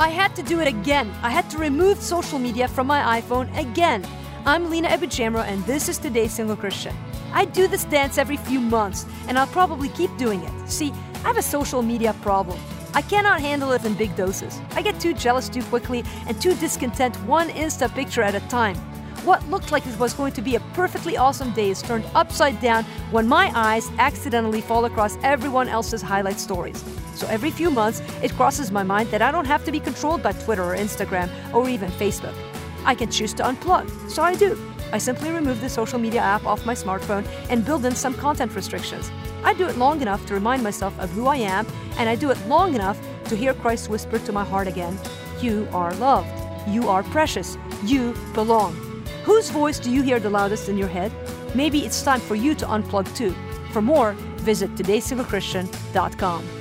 I had to do it again. I had to remove social media from my iPhone again. I'm Lina AbuJamra, and this is today's Single Christian. I do this dance every few months, and I'll probably keep doing it. See, I have a social media problem. I cannot handle it in big doses. I get too jealous too quickly and too discontent one Insta picture at a time. What looked like it was going to be a perfectly awesome day is turned upside down when my eyes accidentally fall across everyone else's highlight stories. So every few months, it crosses my mind that I don't have to be controlled by Twitter or Instagram or even Facebook. I can choose to unplug, so I do. I simply remove the social media app off my smartphone and build in some content restrictions. I do it long enough to remind myself of who I am, and I do it long enough to hear Christ whisper to my heart again You are loved. You are precious. You belong. Whose voice do you hear the loudest in your head? Maybe it's time for you to unplug too. For more, visit todaysinglechristian.com.